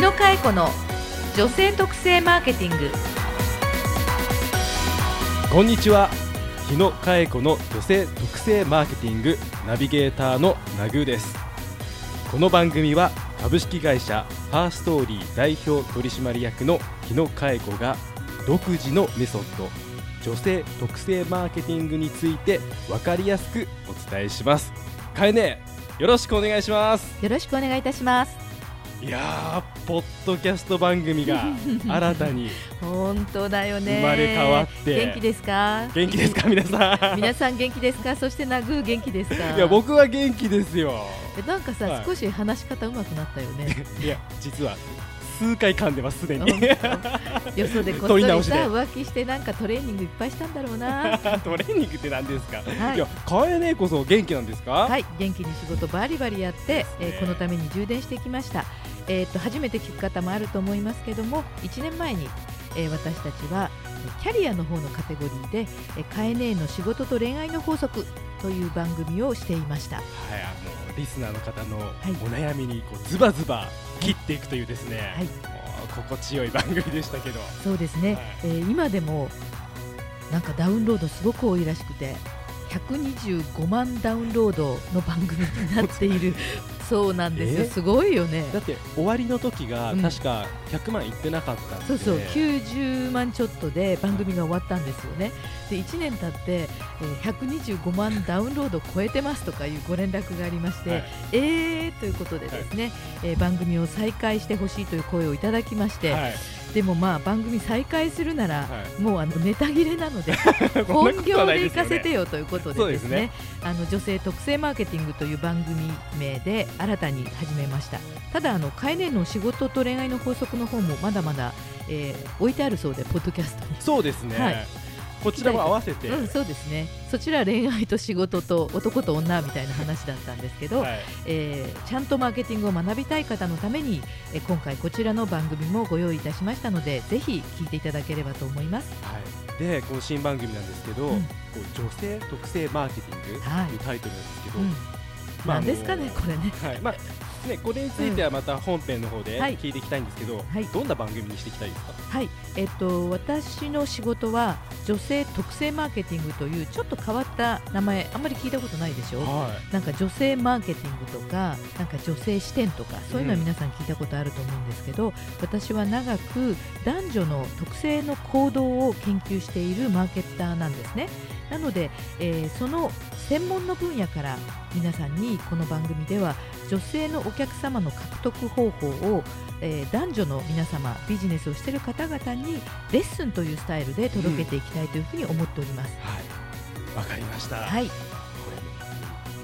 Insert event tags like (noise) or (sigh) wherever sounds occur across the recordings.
野佳恵子の女性特性マーケティング。こんにちは。日野佳恵子の女性特性マーケティングナビゲーターのナグーです。この番組は株式会社ファーストーリー代表取締役の日野佳恵子が独自のメソッド女性特性マーケティングについて分かりやすくお伝えします。かえねよろしくお願いします。よろしくお願いいたします。いやーポッドキャスト番組が (laughs) 新たに本当だよね。生まれ変わって。元気ですか？元気ですか？皆さん。皆さん元気ですか？そしてナグー元気ですか？いや僕は元気ですよ。えなんかさ、はい。少し話し方上手くなったよね。(laughs) いや実は数回噛んでますすでに。本当よそでこっそりさ浮気してなんかトレーニングいっぱいしたんだろうな。(laughs) トレーニングって何ですか、はい。いやかえねこそ元気なんですか、はい元気に仕事バリバリやって、ね。ーこのために充電してきましたえー、と初めて聞く方もあると思いますけども1年前に、えー私たちはえーキャリアの方のカテゴリーで「えーカエネーの仕事と恋愛の法則」という番組をしていました。はい、あのリスナーの方のい。お悩みにこうズバズバ切っていくというですね、はい。心地よい番組でしたけど。そうですね、はい。えー今でもなんかダウンロードすごく多いらしくて125万ダウンロードの番組になっている (laughs) そうなんですよ。え？すごいよね。だって終わりの時がうん。確か100万いってなかったんで、そうそう。90万ちょっとで番組が終わったんですよね。で1年経って、えー125万ダウンロード超えてますとかいうご連絡がありまして、はい。えーということでですね、えー番組を再開してほしいという声をいただきまして、はいでもまあ番組再開するなら、はい。もうあのネタ切れなので (laughs) 本業で行かせてよということでねですね。あの女性特性マーケティングという番組名で新たに始めました。ただあのカエネの仕事と恋愛の法則の方もまだまだ、えー置いてあるそうでポッドキャストに。そうですね、はいこちらも合わせて、うん、そうですね。そちら恋愛と仕事と男と女みたいな話だったんですけど、はい。えーちゃんとマーケティングを学びたい方のために、えー今回こちらの番組もご用意いたしましたのでぜひ聞いていただければと思います。はい、でこの新番組なんですけど、うん。こう女性特性マーケティングはい。というタイトルなんですけど、うん。まあなんですかねこれね。はい。まあね、これについてはまた本編の方ではい。聞いていきたいんですけど、はい。どんな番組にしていきたいですか、はい、えっと、私の仕事は女性特性マーケティングというちょっと変わった名前あんまり聞いたことないでしょ？はなんか女性マーケティングとかなんか女性視点とかそういうのは皆さん聞いたことあると思うんですけど、私は長く男女の特性の行動を研究しているマーケッターなんですねなので、えーその専門の分野から皆さんにこの番組では女性のお客様の獲得方法を、えー男女の皆様ビジネスをしている方々にレッスンというスタイルで届けていきたいというふうに思っております。い、はい、わかりました。はいこ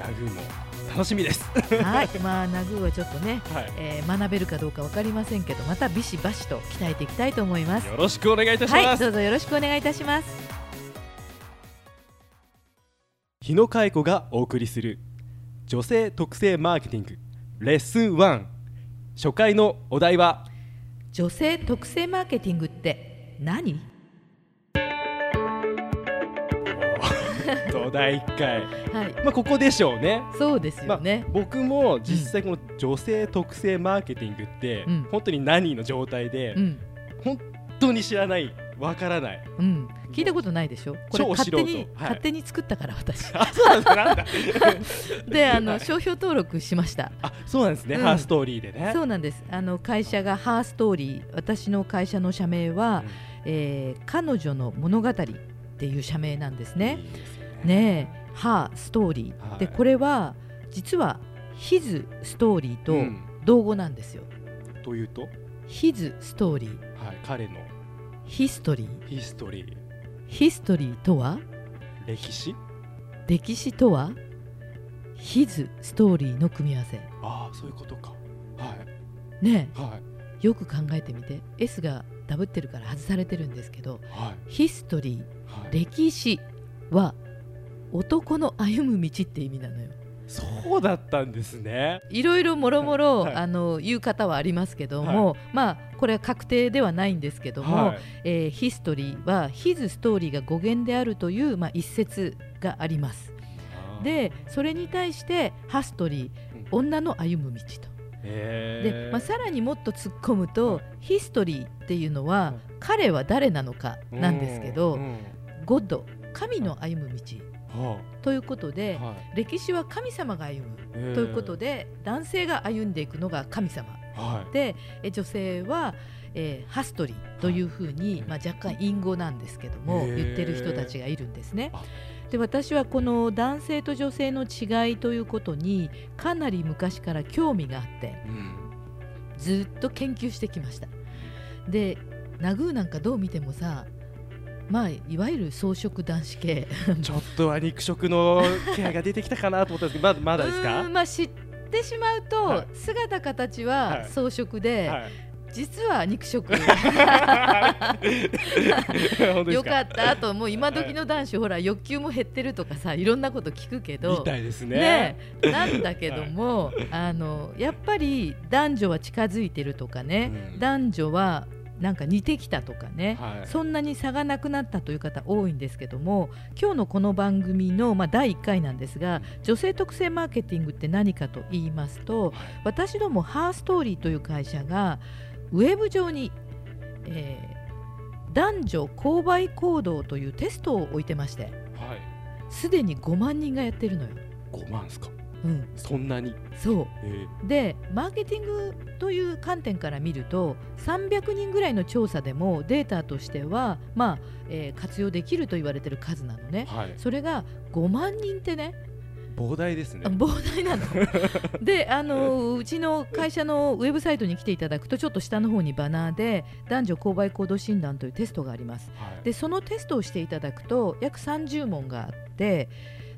れラグーも楽しみです。はい、まあ、ナグーはちょっとね、はい、えー学べるかどうかわかりませんけど、またビシバシと鍛えていきたいと思います。よろしくお願いいたします。はい、どうぞよろしくお願いいたします。日野佳恵子がお送りする女性特性マーケティングレッスン1初回のお題は女性特性マーケティングって何？お題1回。はい、まあここでしょうね。そうですよね。僕も実際この女性特性マーケティングって、うん。本当に何の状態で、うん、本当に知らない。わからない。うん、聞いたことないでしょ？これ超勝手に、はい。勝手に作ったから私。あそうなんだなんだ。(laughs) で、あのはい。商標登録しました。あそうなんですね、うん。ハーストーリーでね。そうなんです。あの会社がハーストーリー、私の会社の社名は、うん。えー彼女の物語っていう社名なんですね。いいですね。ねえ、ハーストーリー、はい。でこれは実はヒズストーリーとうん。同語なんですよ。というと、ヒズストーリー、はい、彼の。ヒストリー、ヒストリーヒストリーとは？歴史？歴史とは？ヒズストーリーの組み合わせ。ああそういうことか。はい。ねはい。え、よく考えてみて、S がダブってるから外されてるんですけど、はい。ヒストリはい。ー、歴史は男の歩む道って意味なのよ。そうだったんですね。いろいろもろもろはい。あの言う方はありますけども、まあこれは確定ではないんですけども、はい。えーヒストリーはヒズストーリーが語源であるという、まあ、一説があります。でそれに対してハストリーうん。女の歩む道と。で、まあ、さらにもっと突っ込むと、ヒストリーっていうのは、彼は誰なのかなんですけど、ゴッド神の歩む道ということで、はい、歴史は神様が歩む。ということで男性が歩んでいくのが神様、はい、で女性は、えー、ハストリーというふうに、まあ、若干隠語なんですけども言ってる人たちがいるんですね。で私はこの男性と女性の違いということにかなり昔から興味があって、うん、ずっと研究してきました。でナグーなんかどう見てもさまあ、いわゆる草食男子系。(laughs) ちょっとは肉食の気配が出てきたかなと思ったんですけどまだまだですか？まあ、知ってしまうと、はい、姿形は草食で、はいはい、実は肉食。(laughs) よかったあともう。今時の男子ほら欲求も減ってるとかさいろんなこと聞くけど。ね、ね、なんだけども、あのやっぱり男女は近づいてるとかね、うん、男女はなんか似てきたとかね、はい、そんなに差がなくなったという方多いんですけども今日のこの番組の、まあ、第1回なんですが女性特性マーケティングって何かと言いますと、はい、私どもハーストーリーという会社がウェブ上に、えー、男女購買行動というテストを置いてましてすで、に5万人がやってるのよ。5万ですか？うん、そんなに。そう、えー、でマーケティングという観点から見ると300人ぐらいの調査でもデータとしては、まあえー、活用できると言われてる数なのね、はい、それが5万人ってね。膨大ですね。膨大なの (laughs) であのうちの会社のウェブサイトに来ていただくとちょっと下の方にバナーで男女購買行動診断というテストがあります、はい、でそのテストをしていただくと約30問があって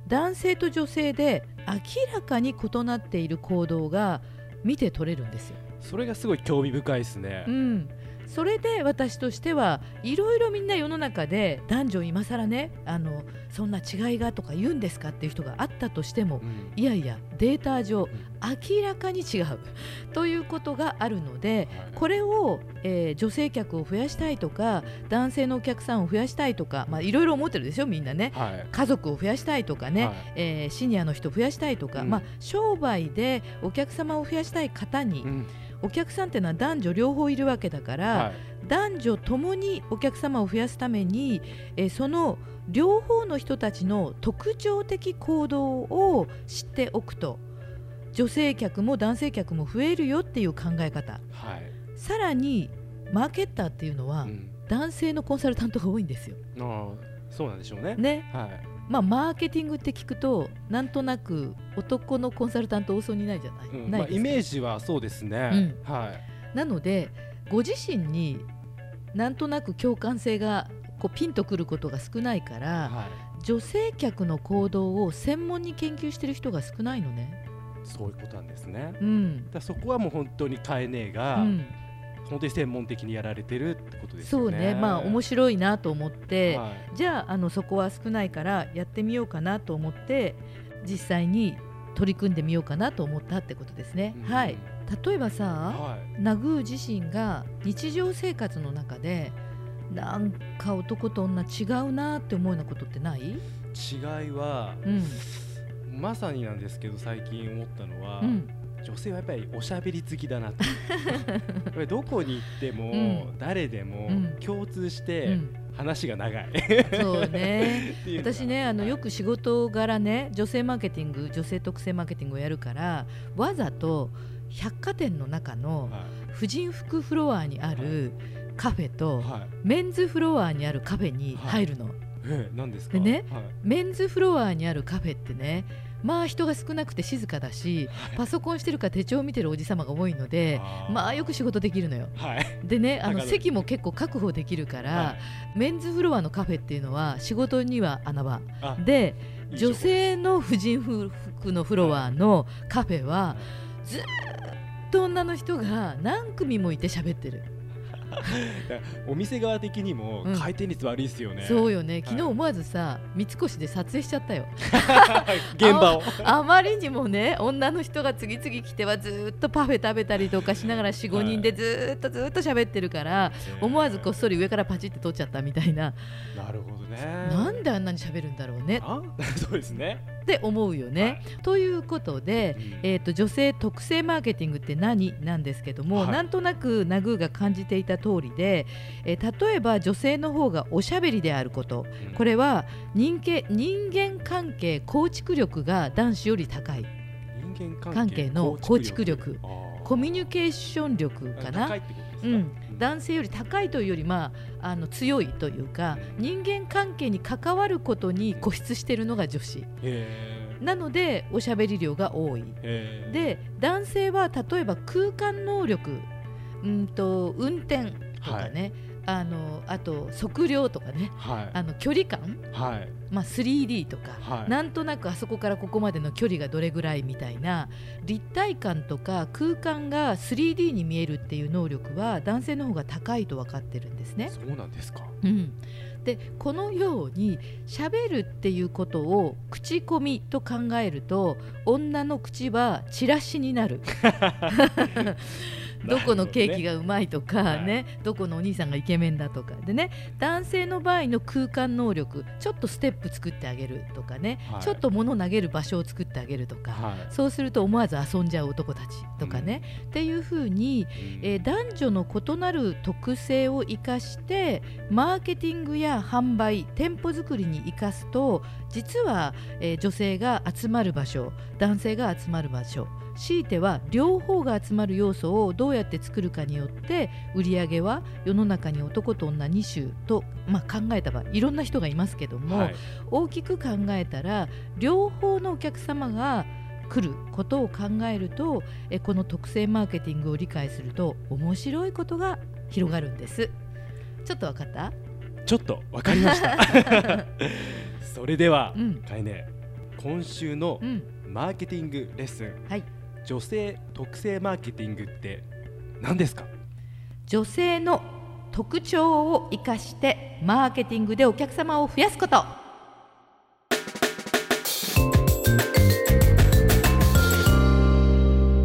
男性と女性で明らかに異なっている行動が見て取れるんですよ。それがすごい興味深いですね。うん、それで私としてはいろいろみんな世の中で男女今更ねあのそんな違いがとか言うんですかっていう人があったとしても、うん、いやいやデータ上、明らかに違う。(laughs) ということがあるので、はい、これを、えー、女性客を増やしたいとか男性のお客さんを増やしたいとかいろいろ思ってるでしょみんなね、はい、家族を増やしたいとかね、はい、えー、シニアの人を増やしたいとか、うん、まあ、商売でお客様を増やしたい方に、うんお客さんっていうのは男女両方いるわけだから、はい、男女ともにお客様を増やすために、えー、その両方の人たちの特徴的行動を知っておくと女性客も男性客も増えるよっていう考え方、はい、さらにマーケッターっていうのは、うん、男性のコンサルタントが多いんですよ。あそうなんでしょうね。ね、はいまあ、マーケティングって聞くとなんとなく男のコンサルタント多そうにないじゃない,、うん、ないまあ、イメージはそうですね、うん、はい、なのでご自身になんとなく共感性がこうピンとくることが少ないから、はい、女性客の行動を専門に研究してる人が少ないのね。そういうことなんですね、うん、だそこはもう本当にカエネが、うん本当に専門的にやられてるってことですね。そうね、まあ面白いなと思って、はい、じゃああのそこは少ないからやってみようかなと思って実際に取り組んでみようかなと思ったってことですね。うん、はい。例えばさ、はい、ナグー自身が日常生活の中でなんか男と女違うなって思うようなことってない？違いは、うん、まさになんですけど最近思ったのは、うん女性はやっぱりおしゃべり好きだなと。(laughs) これどこに行っても、誰でも共通して話が長い、そうね。(laughs) 私ねあのよく仕事柄ね女性マーケティング女性特性マーケティングをやるからわざと百貨店の中の婦人服フロアにあるカフェと、メンズフロアにあるカフェに入るの。はいえー、ですでね、はい、メンズフロアにあるカフェってねまあ人が少なくて静かだし、はい、パソコンしてるか手帳を見てるおじ様が多いのでまあよく仕事できるのよ。はい、でねあの席も結構確保できるから、はい、メンズフロアのカフェっていうのは仕事には穴場。で女性の婦人服のフロアのカフェはずっと女の人が何組もいて喋ってる。(laughs) お店側的にも回転率悪いですよね、うん、そうよね。昨日思わずさ、はい、三越で撮影しちゃったよ。(laughs) 現場を。あまりにもね女の人が次々来てはずっとパフェ食べたりとかしながら45人でずっとずっと喋ってるから、はい、思わずこっそり上からパチって撮っちゃったみたいな。なるほどね。なんであんなに喋るんだろうね。(laughs) そうですねって思うよね。はい。ということで、うん。えー、と女性特性マーケティングって何？なんですけども、はい。なんとなくナグーが感じていた通りで、えー例えば女性の方がおしゃべりであること。うん。これは人間人間関係構築力が男子より高い。人間関係の構築力。コミュニケーション力かな？うん、男性より高いというより、まあ、あの強いというか人間関係に関わることに固執しているのが女子。へなのでおしゃべり量が多い。で男性は例えば空間能力うんと運転とかね、あのあと測量とかね。はい。あの距離感、はい。まあ、3D とか、はい。なんとなくあそこからここまでの距離がどれぐらいみたいな。立体感とか空間が 3D に見えるっていう能力は男性の方が高いと分かってるんですね。そうなんですか。うん、でこのように喋るっていうことを口コミと考えると女の口はチラシになる (laughs) どこのケーキががうまいとかねどこのお兄さんがイケメンだとか。でね男性の場合の空間能力ちょっとステップ作ってあげるとかね、はい。ちょっと物投げる場所を作ってあげるとか、はい。そうすると思わず遊んじゃう男たちとかね、っていうふうにえー男女の異なる特性を生かしてマーケティングや販売店舗作りに生かすと実は、えー女性が集まる場所男性が集まる場所強いては両方が集まる要素をどうやって作るかによって売り上げは世の中に男と女2種と、まあ、考えた場合いろんな人がいますけども、はい。大きく考えたら両方のお客様が来ることを考えるとえこの特性マーケティングを理解すると面白いことが広がるんです。ちょっとわかった？ちょっとわかりました (laughs) それではうん。かいね今週のうん。マーケティングレッスンはい。女性特性マーケティングって何ですか？女性の特徴を生かしてマーケティングでお客様を増やすこと。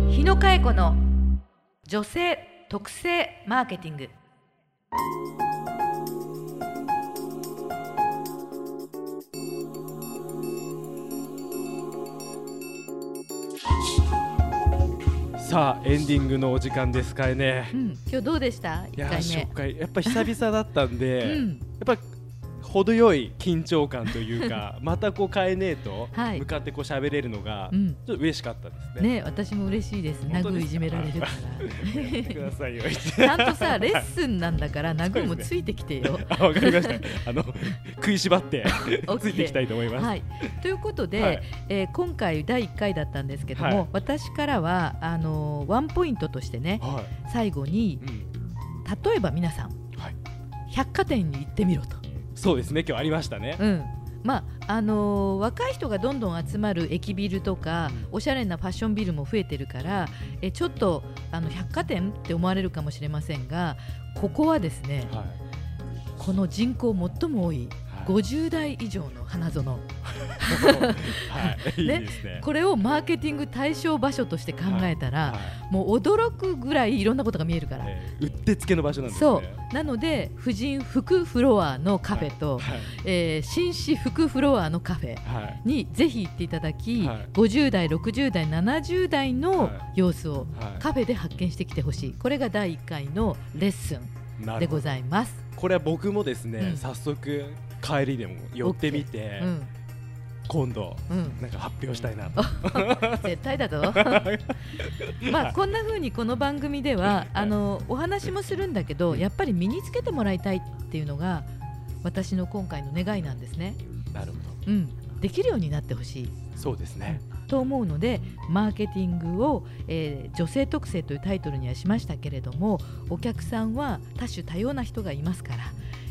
日野佳恵子の女性特性マーケティングさあエンディングのお時間ですかね。うん、今日どうでした？いや一回目。初回やっぱ久々だったんで、うんやっぱ程よい緊張感というか (laughs) またこう変えねえとはい。向かってこう喋れるのがうん。ちょっと嬉しかったですね。ね私も嬉しいです。本当ですか？ナグいじめられるかやってください (laughs) ちゃんとさレッスンなんだからナグもついてきてよ。(laughs) あわかりました。あの食いしばってついていきたいと思います。はい、ということで、はい。えー今回第1回だったんですけども、はい。私からはあのーワンポイントとしてねは最後にい。うん。例えば皆さんはい。百貨店に行ってみろと、そうですね。今日ありましたね。うんまああのー若い人がどんどん集まる駅ビルとか、うんおしゃれなファッションビルも増えてるからえちょっとあの百貨店って思われるかもしれませんがここはですねはい。この人口最も多い50代以上の花園。(laughs) はい。いいね。これをマーケティング対象場所として考えたら、はい。もう驚くぐらいいろんなことが見えるから、えーうってつけの場所なんですね。そう。なので婦人服フロアのカフェと、はい。えー紳士服フロアのカフェはい。にぜひ行っていただき、はい。50代60代70代のはい。様子をはい。カフェで発見してきてほしい。これが第1回のレッスンでご。ざいます。これは僕もですね、うん早速帰りでも寄ってみて、うん今度うん、なんか発表したいなと。(laughs) 絶対だぞ (laughs) まあこんな風にこの番組ではあのお話もするんだけどやっぱり身につけてもらいたいっていうのが私の今回の願いなんですね。なるほど。うん、できるようになってほしいそうですね。と思うのでマーケティングを、えー女性特性というタイトルにはしましたけれどもお客さんは多種多様な人がいますから、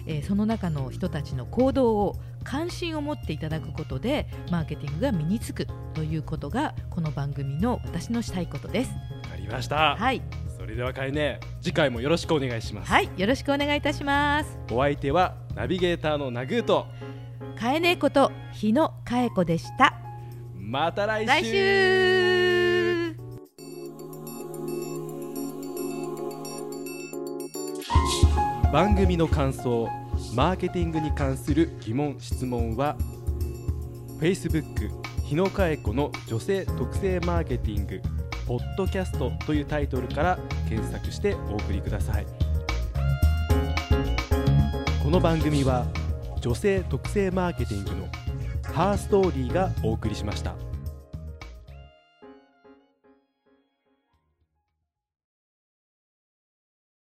えーその中の人たちの行動を関心を持っていただくことでマーケティングが身につくということがこの番組の私のしたいことです。わかりました。はい、それではかいね、次回もよろしくお願いします。はい、よろしくお願いいたします。お相手はナビゲーターのナグーと、かえねえこと日野かえ子でした。また来週。来週。番組の感想マーケティングに関する疑問・質問は Facebook 日野佳恵子の女性特性マーケティングポッドキャストというタイトルから検索してお送りください。この番組は女性特性マーケティングのハーストーリーがお送りしました。